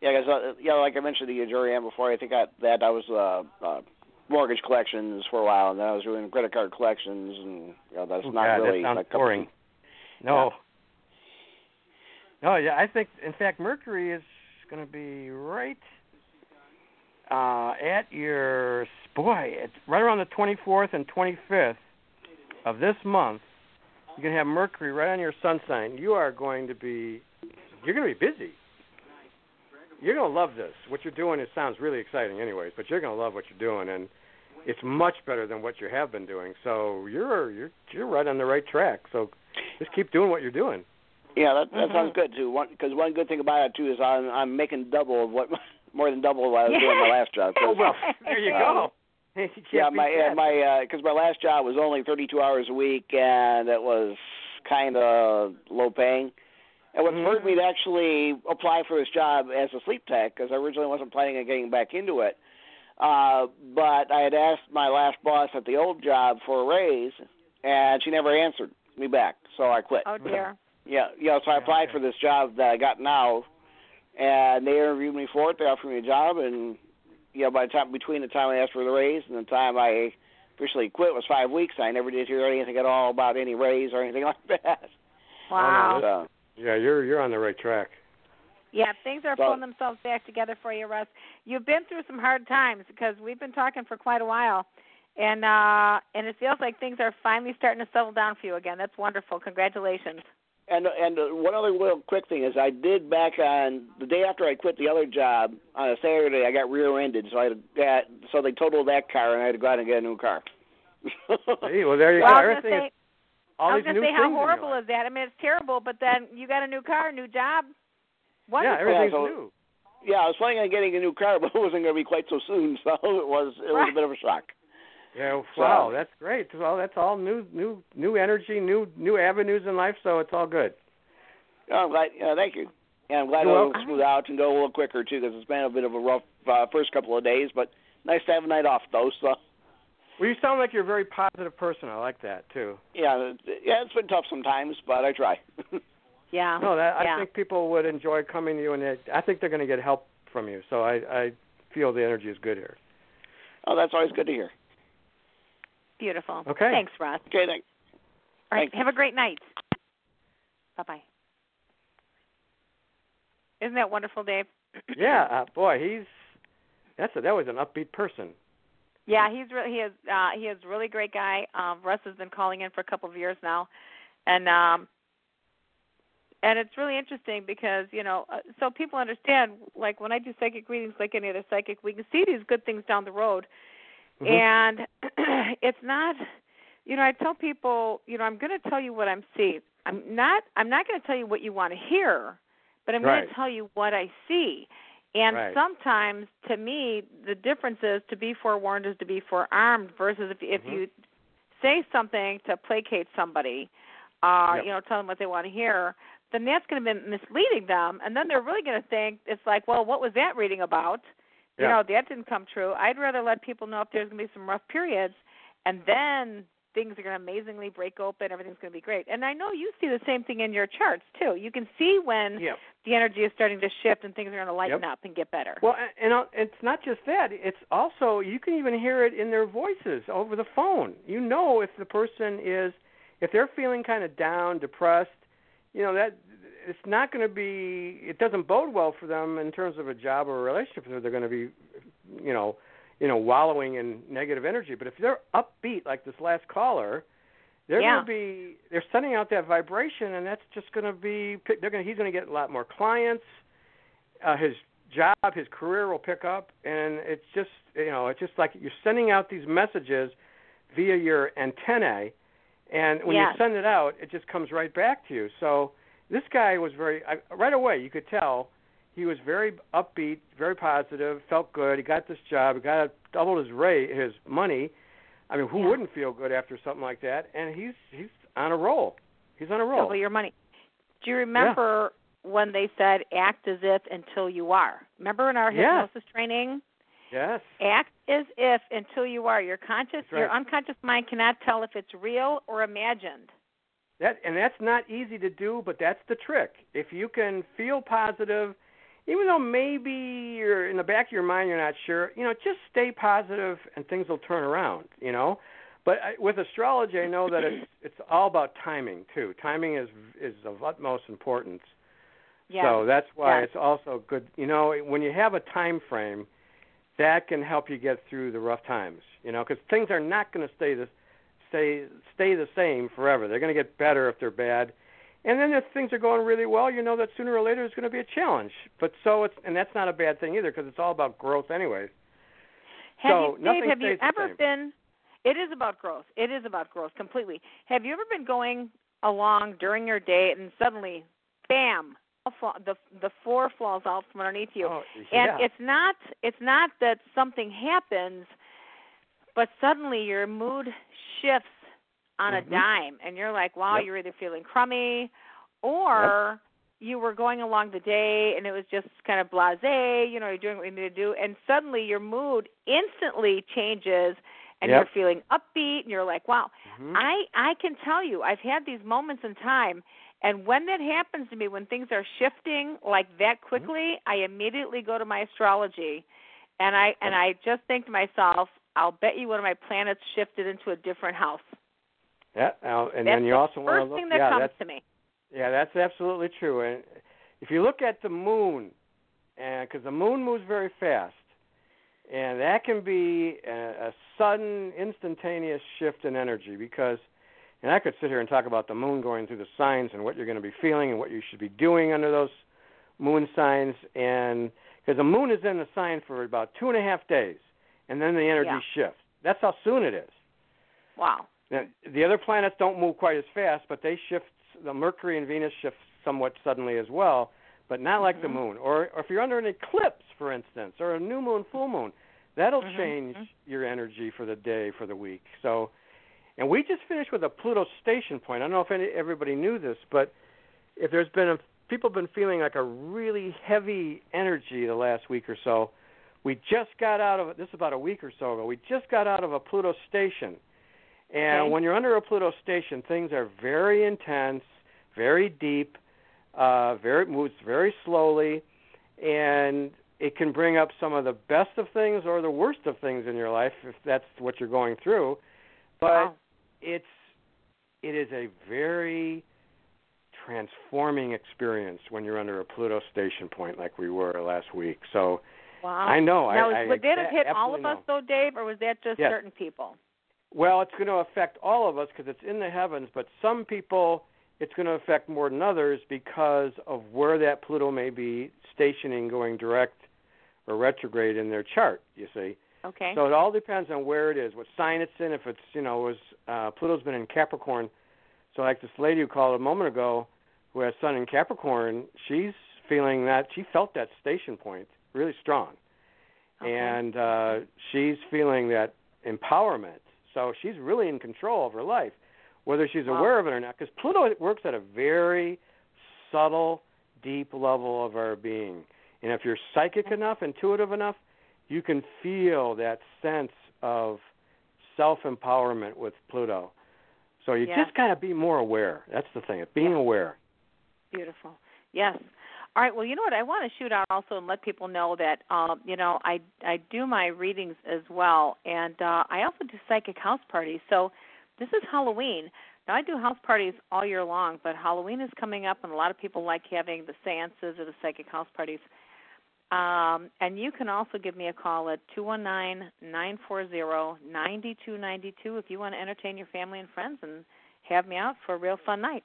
yeah. Because uh, yeah, like I mentioned you, Jorianne, before, I think I, that I was uh, uh, mortgage collections for a while, and then I was doing credit card collections, and you know that's Oh, not God, that really sounds my boring. No. No, yeah, I think in fact Mercury is going to be right uh at your boy, it's right around the 24th and 25th of this month. you're going to have Mercury right on your sun sign. You are going to be you're going to be busy. You're going to love this. What you're doing it sounds really exciting anyways, but you're going to love what you're doing and it's much better than what you have been doing. So you're you're you're right on the right track. So just keep doing what you're doing. Yeah, that that Mm-hmm. sounds good too. One because one good thing about it too is I'm I'm making double of what more than double of what I was doing my last job. Oh well, there you go. You can't yeah, my uh, my because my last job was only 32 hours a week, and it was kind of low paying. And what spurred me to actually apply for this job as a sleep tech, because I originally wasn't planning on getting back into it. Uh, but I had asked my last boss at the old job for a raise, and she never answered me back, so I quit. Oh dear. Yeah, yeah. So I applied for this job that I got now, and they interviewed me for it. They offered me a job, and you know, by the time between the time I asked for the raise and the time I officially quit was five weeks. I never did hear anything at all about any raise or anything like that. Wow. So, Yeah, you're you're on the right track. Yeah, things are So- pulling themselves back together for you, Russ. You've been through some hard times because we've been talking for quite a while, and uh and it feels like things are finally starting to settle down for you again. That's wonderful. Congratulations. and and uh, one other real quick thing is I did back on the day after I quit the other job on a Saturday I got rear-ended, so I had got so they totaled that car and I had to go out and get a new car. Hey, well there you well, go. Everything gonna is say, all I was these gonna new say how things in horrible is that? I mean, it's terrible, but then you got a new car, new job. Wonderful. Yeah, everything's so- new. yeah, I was planning on getting a new car, but it wasn't going to be quite so soon, so it was it was a bit of a shock. Yeah, So- wow, that's great. Well, that's all new, new, new energy, new, new avenues in life. So it's all good. Oh, I'm glad. Yeah, thank you. And I'm glad You're it'll welcome. smooth out and go a little quicker too, because it's been a bit of a rough uh, first couple of days. But nice to have a night off though. So Well, you sound like you're a very positive person. I like that too. yeah, yeah, it's been tough sometimes, but I try. Yeah. No, that yeah. I think people would enjoy coming to you, and it, I think they're going to get help from you. So I, I feel the energy is good here. oh, that's always good to hear. Beautiful. Okay. Thanks, Russ. Okay, thanks. All right. Thank you. Have a great night. Bye bye. Isn't that wonderful, Dave? Yeah, uh, boy, he's that's a, that was an upbeat person. Yeah, he's really he is uh he is a really great guy. Um Russ has been calling in for a couple of years now. And um and it's really interesting because, you know, uh, so people understand like when I do psychic readings like any other psychic, we can see these good things down the road. Mhm. And it's not you know, I tell people, you know, I'm going to tell you what I'm seeing. I'm not I'm not going to tell you what you want to hear, but I'm going to tell you what I see. And Right. sometimes, to me, the difference is to be forewarned is to be forearmed. Versus if if Mhm. you say something to placate somebody, uh, Yep. you know, tell them what they want to hear, then that's going to be misleading them, and then they're really going to think it's like, well, what was that reading about? You Yeah. know, that didn't come true. I'd rather let people know if there's going to be some rough periods, and then things are going to amazingly break open. Everything's going to be great. And I know you see the same thing in your charts too. You can see when Yeah. the energy is starting to shift and things are going to lighten Yep. up and get better. Well, a- and uh, it's not just that. It's also you can even hear it in their voices over the phone. You know if the person is if they're feeling kind of down, depressed, you know that it's not going to be it doesn't bode well for them in terms of a job or a relationship. They're going to be you know, you know, wallowing in negative energy. But if they're upbeat like this last caller, they're Yeah. going to be they're sending out that vibration and that's just going to be they're going to he's going to get a lot more clients. Uh his job, his career will pick up, and it's just you know it's just like you're sending out these messages via your antennae, and when Yes. you send it out, it just comes right back to you. So this guy was very I, right away. You could tell he was very upbeat, very positive, felt good. He got this job, he got doubled his rate, his money. I mean, who Yeah. wouldn't feel good after something like that? And he's he's on a roll. He's on a roll. Double your money. Do you remember when they said act as if until you are? Remember in our Yeah. hypnosis training? Yes. Act as if until you are. Your conscious right. your unconscious mind cannot tell if it's real or imagined. That and that's not easy to do, but that's the trick. If you can feel positive, even though maybe you're in the back of your mind you're not sure, you know, just stay positive and things will turn around. You know, but I, with astrology, I know that it's it's all about timing too. Timing is is of utmost importance. Yes. So that's why Yes. it's also good. You know, when you have a time frame, that can help you get through the rough times. You know, because things are not going to stay the stay stay the same forever. They're going to get better if they're bad. And then if things are going really well, you know that sooner or later it's going to be a challenge. But so it's and that's not a bad thing either because it's all about growth anyways. Have so you, Dave, have you ever been? It is about growth. It is about growth completely. Have you ever been going along during your day and suddenly, bam, the the floor falls out from underneath you, Oh, yeah. and it's not it's not that something happens, but suddenly your mood shifts on Mhm. a dime, and you're like, wow, Yep. you're either feeling crummy, or you were going along the day and it was just kind of blasé, you know, you're doing what you need to do, and suddenly your mood instantly changes, and Yep. you're feeling upbeat, and you're like, wow. Mhm. I I can tell you, I've had these moments in time, and when that happens to me, when things are shifting like that Mm-hmm. quickly, I immediately go to my astrology, and I and I just think to myself, I'll bet you one of my planets shifted into a different house. Yeah, uh, and that's then you the also want to first look. thing that yeah, comes that's to me. Yeah, that's absolutely true. And if you look at the moon, and because the moon moves very fast, and that can be a, a sudden, instantaneous shift in energy. Because, and I could sit here and talk about the moon going through the signs and what you're going to be feeling and what you should be doing under those moon signs, and because the moon is in the sign for about two and a half days, and then the energy Yeah. shifts. That's how soon it is. Wow. Now, the other planets don't move quite as fast, but they shift. The Mercury and Venus shift somewhat suddenly as well, but not like the Mhm. moon. Or, or if you're under an eclipse, for instance, or a new moon, full moon, that'll Mhm, change mhm. your energy for the day, for the week. So, and we just finished with a Pluto station point. I don't know if any, everybody knew this, but if there's been a people have been feeling like a really heavy energy the last week or so. We just got out of. This is about a week or so ago. We just got out of a Pluto station, and Okay. when you're under a Pluto station, things are very intense, very deep, uh, very moves very slowly, and it can bring up some of the best of things or the worst of things in your life if that's what you're going through. But wow. it's it is a very transforming experience when you're under a Pluto station point like we were last week. So Wow. I know. Now, I, I would that have hit all of us know. though, Dave, or was that just Yes. certain people? Well, it's going to affect all of us because it's in the heavens, but some people it's going to affect more than others because of where that Pluto may be stationing, going direct or retrograde in their chart. You see. Okay. So it all depends on where it is, what sign it's in. If it's you know was uh, Pluto's been in Capricorn, so like this lady who called a moment ago, who has Sun in Capricorn, she's feeling that she felt that station point really strong, Okay. and uh, she's feeling that empowerment. So she's really in control of her life, whether she's Wow. aware of it or not. Because Pluto works at a very subtle, deep level of our being, and if you're psychic mm-hmm. enough, intuitive enough, you can feel that sense of self empowerment with Pluto. So you Yeah. just got to be more aware. That's the thing, being Yeah. aware. Beautiful. Yes. All right. Well, you know what? I want to shoot out also and let people know that um, you know I I do my readings as well, and uh, I also do psychic house parties. So this is Halloween. Now I do house parties all year long, but Halloween is coming up, and a lot of people like having the seances or the psychic house parties. Um, and you can also give me a call at two one nine nine four zero ninety two ninety two if you want to entertain your family and friends and have me out for a real fun night.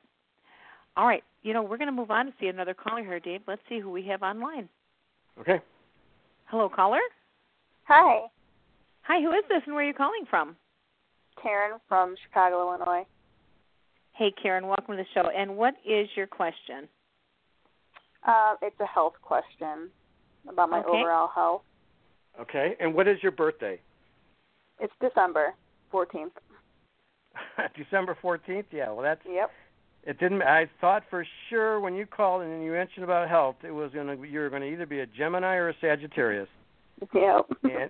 All right. You know, we're going to move on to see another caller here, Dave. Let's see who we have online. Okay. Hello, caller. Hi, Hi, who is this and where are you calling from? Karen from Chicago, Illinois. Hey, Karen, welcome to the show. And what is your question? Uh, it's a health question about my Okay. overall health. Okay. And what is your birthday? It's December 14th. December 14th? Yeah, well, that's. Yep. It didn't. I thought for sure when you called and you mentioned about health, it was going to. You were going to either be a Gemini or a Sagittarius. Yep. and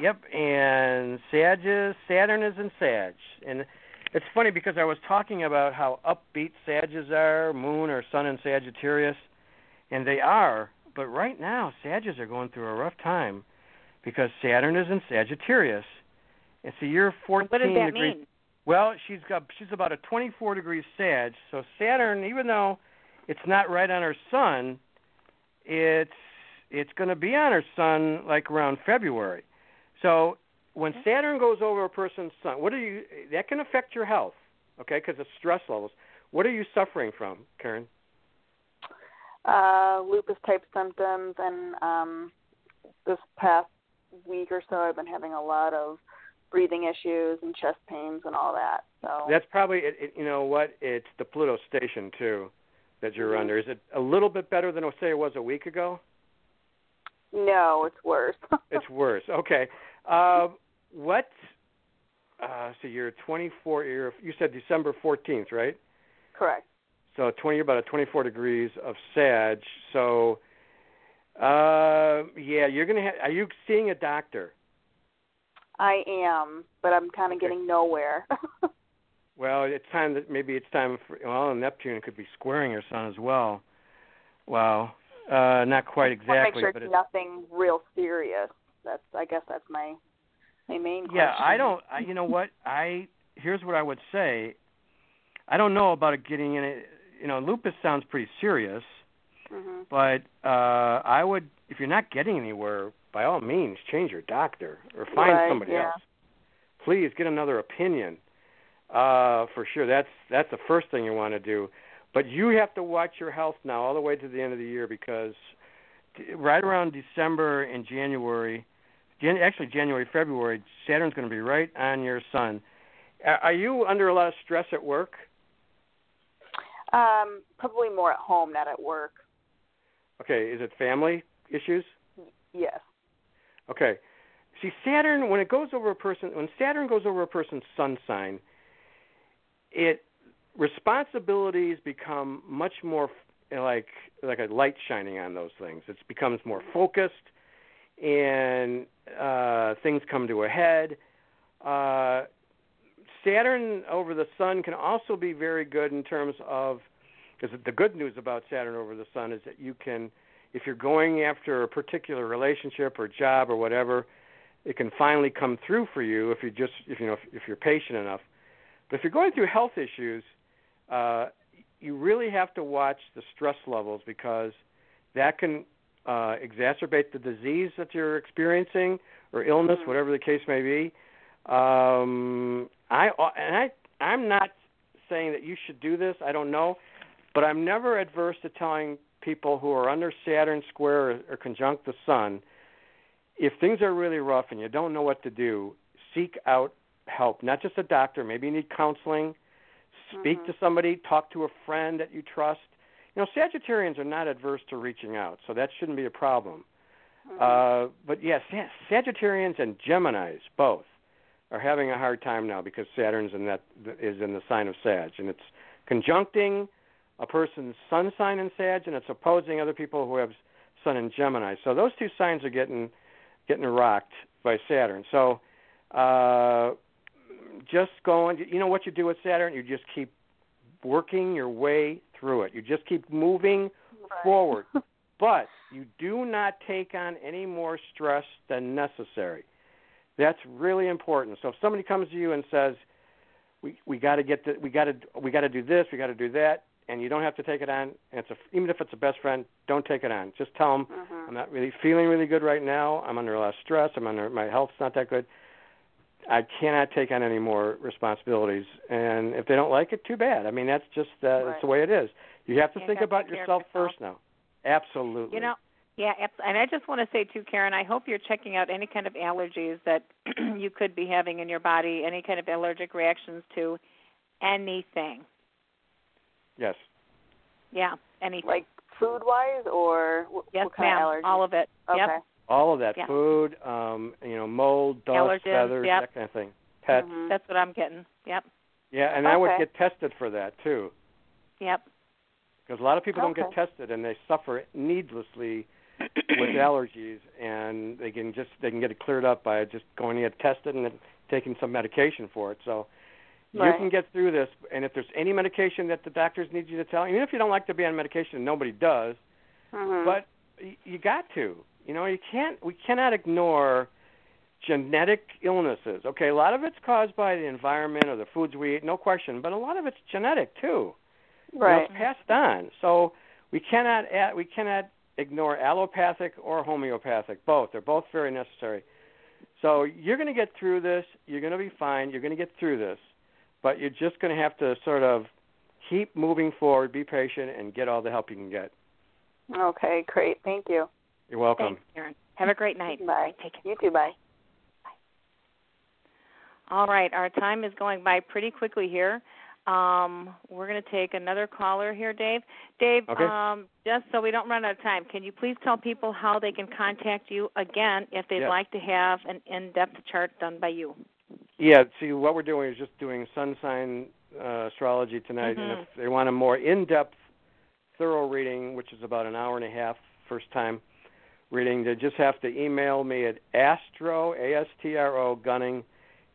yep, and Sag is Saturn is in Sag, and it's funny because I was talking about how upbeat Sages are, Moon or Sun in Sagittarius, and they are. But right now, Sages are going through a rough time because Saturn is in Sagittarius. And so you're 14 What does that degrees. mean? Well, she's got she's about a 24 degrees Sag. So Saturn, even though it's not right on her Sun, it's it's going to be on her Sun like around February. So when Saturn goes over a person's sun, what are you? That can affect your health, okay? Because of stress levels. What are you suffering from, Karen? Uh, lupus type symptoms, and um, this past week or so, I've been having a lot of breathing issues and chest pains and all that. So that's probably it, it, you know what it's the Pluto station too that you're mm-hmm. under. Is it a little bit better than say it was a week ago? No, it's worse. it's worse. Okay. Uh, what? Uh, so you're 24. You're, you said December 14th, right? Correct. So 20, about a 24 degrees of Sag. So, uh, yeah, you're gonna. Ha- are you seeing a doctor? I am, but I'm kind of okay. getting nowhere. well, it's time that maybe it's time for. Well, Neptune could be squaring your sun as well. Wow. Uh, not quite exactly. Sure but it's, it's nothing real serious. That's I guess that's my my main question. Yeah, I don't. I, you know what? I here's what I would say. I don't know about it getting in it. You know, lupus sounds pretty serious, mm-hmm. but uh I would, if you're not getting anywhere, by all means, change your doctor or find right, somebody yeah. else. Please get another opinion. Uh, for sure, that's that's the first thing you want to do. But you have to watch your health now all the way to the end of the year because right around December and January, Jan- actually January, February, Saturn's going to be right on your sun. Are you under a lot of stress at work? Um, probably more at home, not at work. Okay, is it family issues? Yes. Okay. See, Saturn when it goes over a person, when Saturn goes over a person's sun sign, it responsibilities become much more like like a light shining on those things. It becomes more focused, and uh, things come to a head. Uh, Saturn over the Sun can also be very good in terms of because the good news about Saturn over the Sun is that you can, if you're going after a particular relationship or job or whatever, it can finally come through for you if you just if you know if, if you're patient enough. But if you're going through health issues, uh, you really have to watch the stress levels because that can uh, exacerbate the disease that you're experiencing or illness, mm-hmm. whatever the case may be. Um, I and I I'm not saying that you should do this. I don't know, but I'm never adverse to telling people who are under Saturn square or, or conjunct the Sun, if things are really rough and you don't know what to do, seek out help. Not just a doctor. Maybe you need counseling Speak mm-hmm. to somebody, talk to a friend that you trust. You know, Sagittarians are not adverse to reaching out, so that shouldn't be a problem. Mm-hmm. Uh, but yes, yeah, Sagittarians and Gemini's both are having a hard time now because Saturn's in that is in the sign of Sag, and it's conjuncting a person's sun sign in Sag, and it's opposing other people who have Sun in Gemini. So those two signs are getting getting rocked by Saturn. So uh, just going. You know what you do with Saturn? You just keep working your way through it. You just keep moving right. forward. but you do not take on any more stress than necessary. That's really important. So if somebody comes to you and says, "We we got to get the, we got to we got to do this, we got to do that," and you don't have to take it on, and it's a, even if it's a best friend, don't take it on. Just tell them, mm-hmm. "I'm not really feeling really good right now. I'm under a lot of stress. I'm under my health's not that good." I cannot take on any more responsibilities. And if they don't like it, too bad. I mean, that's just uh, right. that's the way it is. You have to You think about yourself yourself. first now. Absolutely. You know, yeah, and I just want to say too, Karen, I hope you're checking out any kind of allergies that you could be having in your body, any kind of allergic reactions to anything. Yes. Yeah, anything. Like food wise or what, yes, what kind ma'am. of allergies? All of it. Okay. Yep. All of that Yeah. food, um, you know, mold, dust, Allergens, feathers, yep. that kind of thing. Pets. Mhm. That's what I'm getting. Yep. Yeah, and I would get tested for that too, Yep. because a lot of people don't get tested and they suffer needlessly with allergies, and they can just they can get it cleared up by just going to get tested and then taking some medication for it. So you can get through this. And if there's any medication that the doctors need you to tell, even if you don't like to be on medication, nobody does, Mhm. but y- you got to. You know, you can't. We cannot ignore genetic illnesses. Okay, a lot of it's caused by the environment or the foods we eat, no question. But a lot of it's genetic too. You know, right. it's passed on. So we cannot add, we cannot ignore allopathic or homeopathic. Both. They're both very necessary. So you're going to get through this. You're going to be fine. You're going to get through this, but you're just going to have to sort of keep moving forward, be patient, and get all the help you can get. Okay, great. Thank you. You're welcome. Thanks, Karen. Have a great night. Bye. Take care. You too. Bye. All right, our time is going by pretty quickly here. Um, we're going to take another caller here, Dave. Dave, Okay. um, just so we don't run out of time, can you please tell people how they can contact you again if they'd Yes. like to have an in-depth chart done by you? Yeah, see, what we're doing is just doing sun sign uh, astrology tonight, and Mhm. if they want a more in-depth, thorough reading, which is about an hour and a half, first time reading, they just have to email me at astro, A-S-T-R-O, gunning,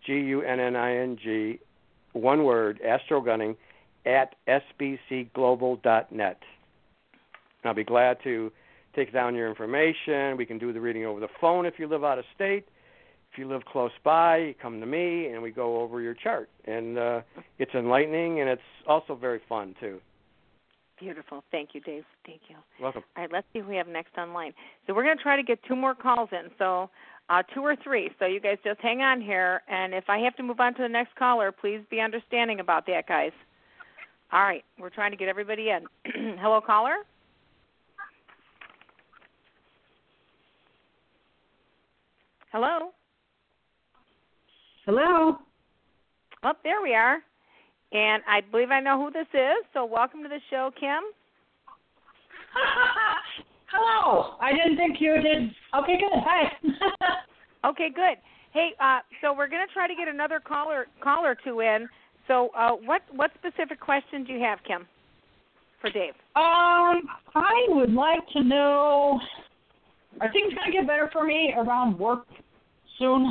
G U N N I N G, one word, astro gunning, at sbcglobal.net. I'll be glad to take down your information. We can do the reading over the phone if you live out of state if you live close by, you come to me and we go over your chart. And uh, it's enlightening and it's also very fun too. Beautiful. Thank you, Dave. Thank you. Welcome. All right, let's see who we have next online. So we're going to try to get two more calls in. So uh, two or three. So you guys just hang on here, and if I have to move on to the next caller, please be understanding about that, guys. All right, we're trying to get everybody in. Hello, caller. Hello. Hello. Oh, there we are. And I believe I know who this is. So welcome to the show, Kim. Hello. I didn't think you did. Okay, good. Hi. Okay, good. Hey, uh, so we're going to try to get another caller caller two in. So, uh, what what specific questions do you have, Kim, for Dave? um, I would like to know. Are things going to get better for me around work soon?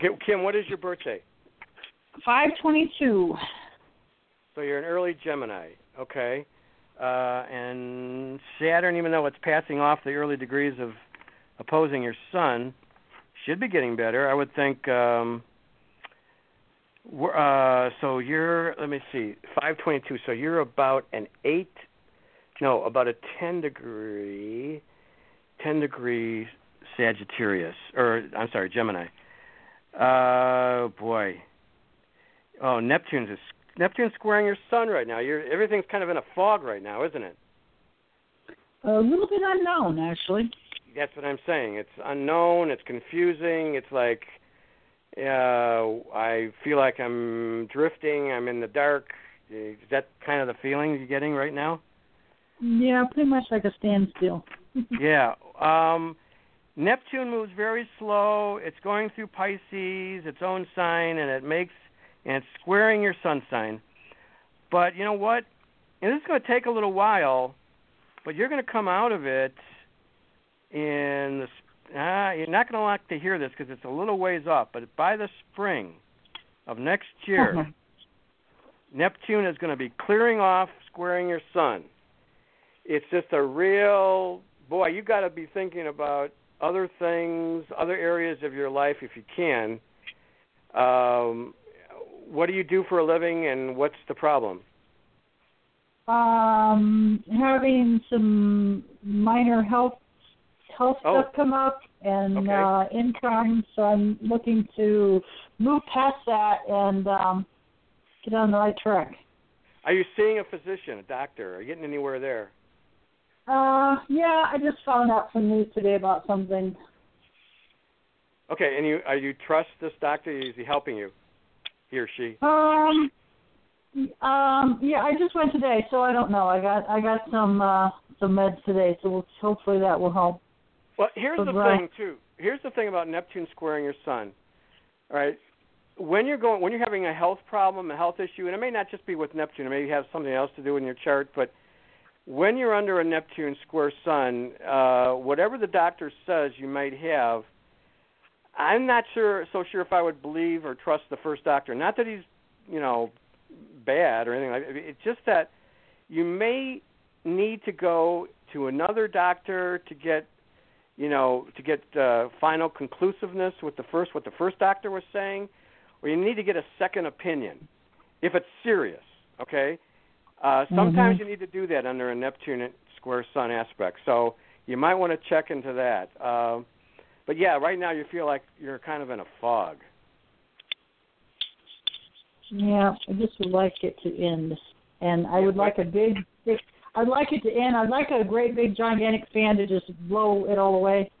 Kim- Kim, what is your birthday? Five twenty-two. So you're an early Gemini, okay? Uh, and Saturn, even though it's passing off the early degrees of opposing your Sun, should be getting better. I would think. Um, uh, so you're, let me see, 522. So you're about an eight, no, about a 10 degree, 10 degree Sagittarius, or I'm sorry, Gemini. Uh, boy. Oh, Neptune's is Neptune's squaring your Sun right now. You're everything's kind of in a fog right now, isn't it? A little bit unknown, actually. That's what I'm saying. It's unknown. It's confusing. It's like uh, I feel like I'm drifting. I'm in the dark. Is that kind of the feeling you're getting right now? Yeah, pretty much like a standstill. yeah. Um, Neptune moves very slow. It's going through Pisces, its own sign, and it makes and it's squaring your sun sign. But you know what? And this is going to take a little while, but you're going to come out of it in the. Ah, you're not going to like to hear this because it's a little ways off. But by the spring of next year, Uh-huh. Neptune is going to be clearing off, squaring your sun. It's just a real boy. You got to be thinking about other things, other areas of your life if you can. Um, what do you do for a living, and what's the problem? Um, having some minor health health Oh. stuff come up and Okay. uh income, so I'm looking to move past that and um get on the right track. Are you seeing a physician, a doctor? Are you getting anywhere there? Uh yeah, I just found out some news today about something. Okay, and you are you trust this doctor? Is he helping you? He or she? Um um yeah, I just went today, so I don't know. I got I got some uh some meds today, so we'll, hopefully that will help. Well, here's the Right. thing too. Here's the thing about Neptune squaring your sun. All right. When you're going when you're having a health problem, a health issue, and it may not just be with Neptune, it may have something else to do in your chart, but when you're under a Neptune square sun, uh whatever the doctor says you might have, I'm not sure so sure if I would believe or trust the first doctor. Not that he's, you know, bad or anything like that. It's just that you may need to go to another doctor to get you know, to get uh, final conclusiveness with the first what the first doctor was saying, or you need to get a second opinion if it's serious. Okay, uh, sometimes Mhm. you need to do that under a Neptune square Sun aspect. So you might want to check into that. Uh, But yeah, right now you feel like you're kind of in a fog. Yeah, I just would like it to end, and I would like a big, big. I'd like it to end. I'd like a great big gigantic fan to just blow it all away.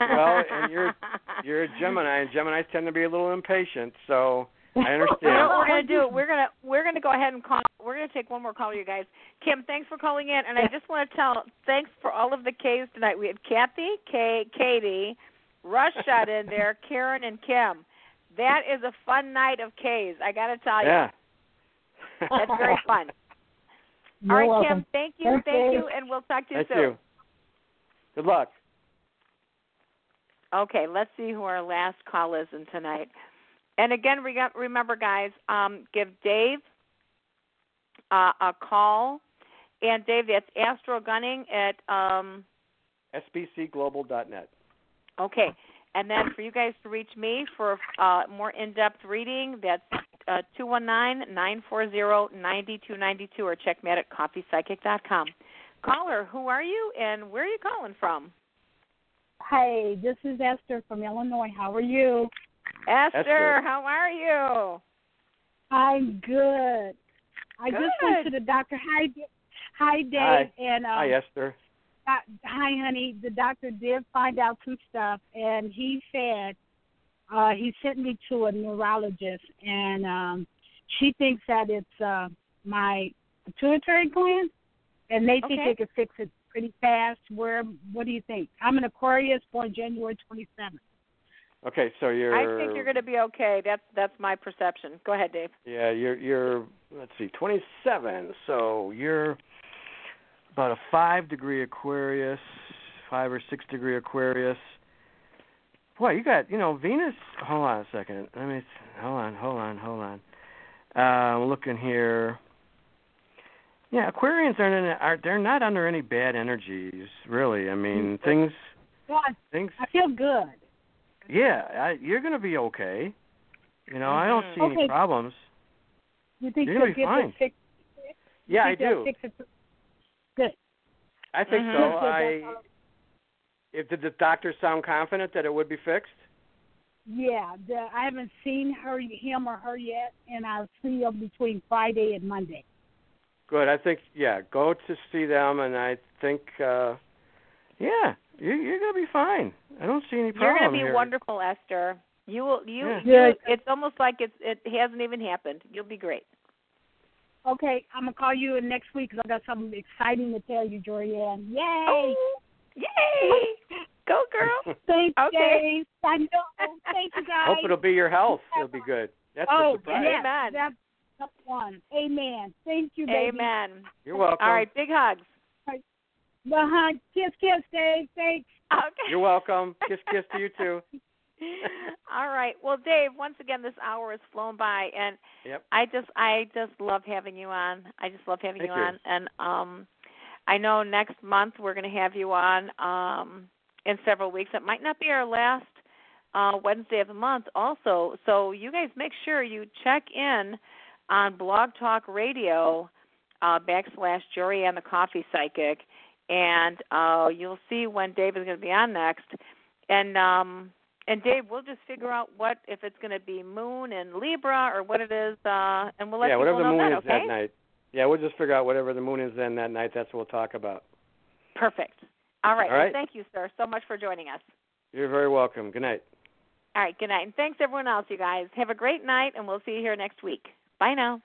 well, and you're you're a Gemini, and Gemini's tend to be a little impatient, so I understand. You know what we're gonna do? We're gonna we're gonna go ahead and call. We're gonna take one more call, you guys. Kim, thanks for calling in, and I just want to tell thanks for all of the K's tonight. We had Kathy, Kay, Katie, Russ shot in there, Karen, and Kim. That is a fun night of K's. I gotta tell you. Yeah. That's very fun. You're all right, welcome. Kim. Thank you, Thanks, thank you, and we'll talk to you Thank soon. you. Good luck. Okay, let's see who our last call is in tonight. And again, re- remember, guys, um, give Dave uh, a call. And Dave, that's Astro Gunning at um, SBCglobal.net. okay. And then for you guys to reach me for uh, more in-depth reading, that's uh, two one nine nine four zero ninety two ninety two, or check me out at coffeepsychic.com. Caller, who are you, and where are you calling from? Hi, this is Esther from Illinois. How are you? Esther, Esther. how are you? I'm good. I just went to the doctor. Hi, D- hi, Dave, Hi. and um, Hi, Esther. uh, hi, honey. The doctor did find out some stuff, and he said uh, he sent me to a neurologist, and um, she thinks that it's uh, my pituitary gland, and they think Okay. they could fix it pretty fast. Where? What do you think? I'm an Aquarius, born January 27th. Okay, so you're. I think you're going to be okay. That's that's my perception. Go ahead, Dave. Yeah, you're you're let's see, 27. So you're about a five degree Aquarius, five or six degree Aquarius. Boy, you got you know Venus. Hold on a second. Let me hold on, hold on, hold on. Uh, I'm looking here. Yeah, Aquarians aren't in, are they're not under any bad energies, really. I mean, things God, things. I feel good. Yeah, I, you're going to be okay. You know, I don't see any problems. You think You're you'll gonna be get fine. this fixed? Yeah, I think they'll do. Fix it? Good. I think Mhm. so. Good, good, I if did the doctor sound confident that it would be fixed? Yeah, the, I haven't seen her, him or her yet, and I'll see them between Friday and Monday. Good. I think yeah, go to see them and I think uh yeah, you you're going to be fine. I don't see any problem. You're going to be here. wonderful, Esther. You will. You. Yeah. you Good. it's almost like it's. It hasn't even happened. You'll be great. Okay, I'm gonna call you next week because I got something exciting to tell you, Jorianne. Oh, yay! Oh, yay! Go, girl. Thanks, Okay. Dave. I know. Thank you, guys. Hope it'll be your health. It'll be good. That's oh, the surprise. yes, Amen. that's that's one. Amen. Thank you, baby. Amen. You're welcome. All right. Big hugs. Well, huh? Kiss, kiss, Dave. Thanks. Okay. You're welcome. Kiss kiss to you too. All right. Well, Dave, once again, this hour has flown by, and Yep. I just, I just love having you on. I just love having Thank you you. on, and um, I know next month we're going to have you on um in several weeks. It might not be our last uh Wednesday of the month, also. So you guys make sure you check in on Blog Talk Radio uh, backslash Jorianne the Coffee Psychic, and uh, you'll see when Dave is going to be on next. And um, and Dave, we'll just figure out what if it's going to be Moon and Libra or what it is, uh, and we'll let you know. yeah, people whatever the know moon that. is okay? that night. Yeah, we'll just figure out whatever the moon is then that night. That's what we'll talk about. Perfect. All right. All right. Well, thank you, sir, so much for joining us. You're very welcome. Good night. All right. Good night, and thanks everyone else. You guys have a great night, and we'll see you here next week. Bye now.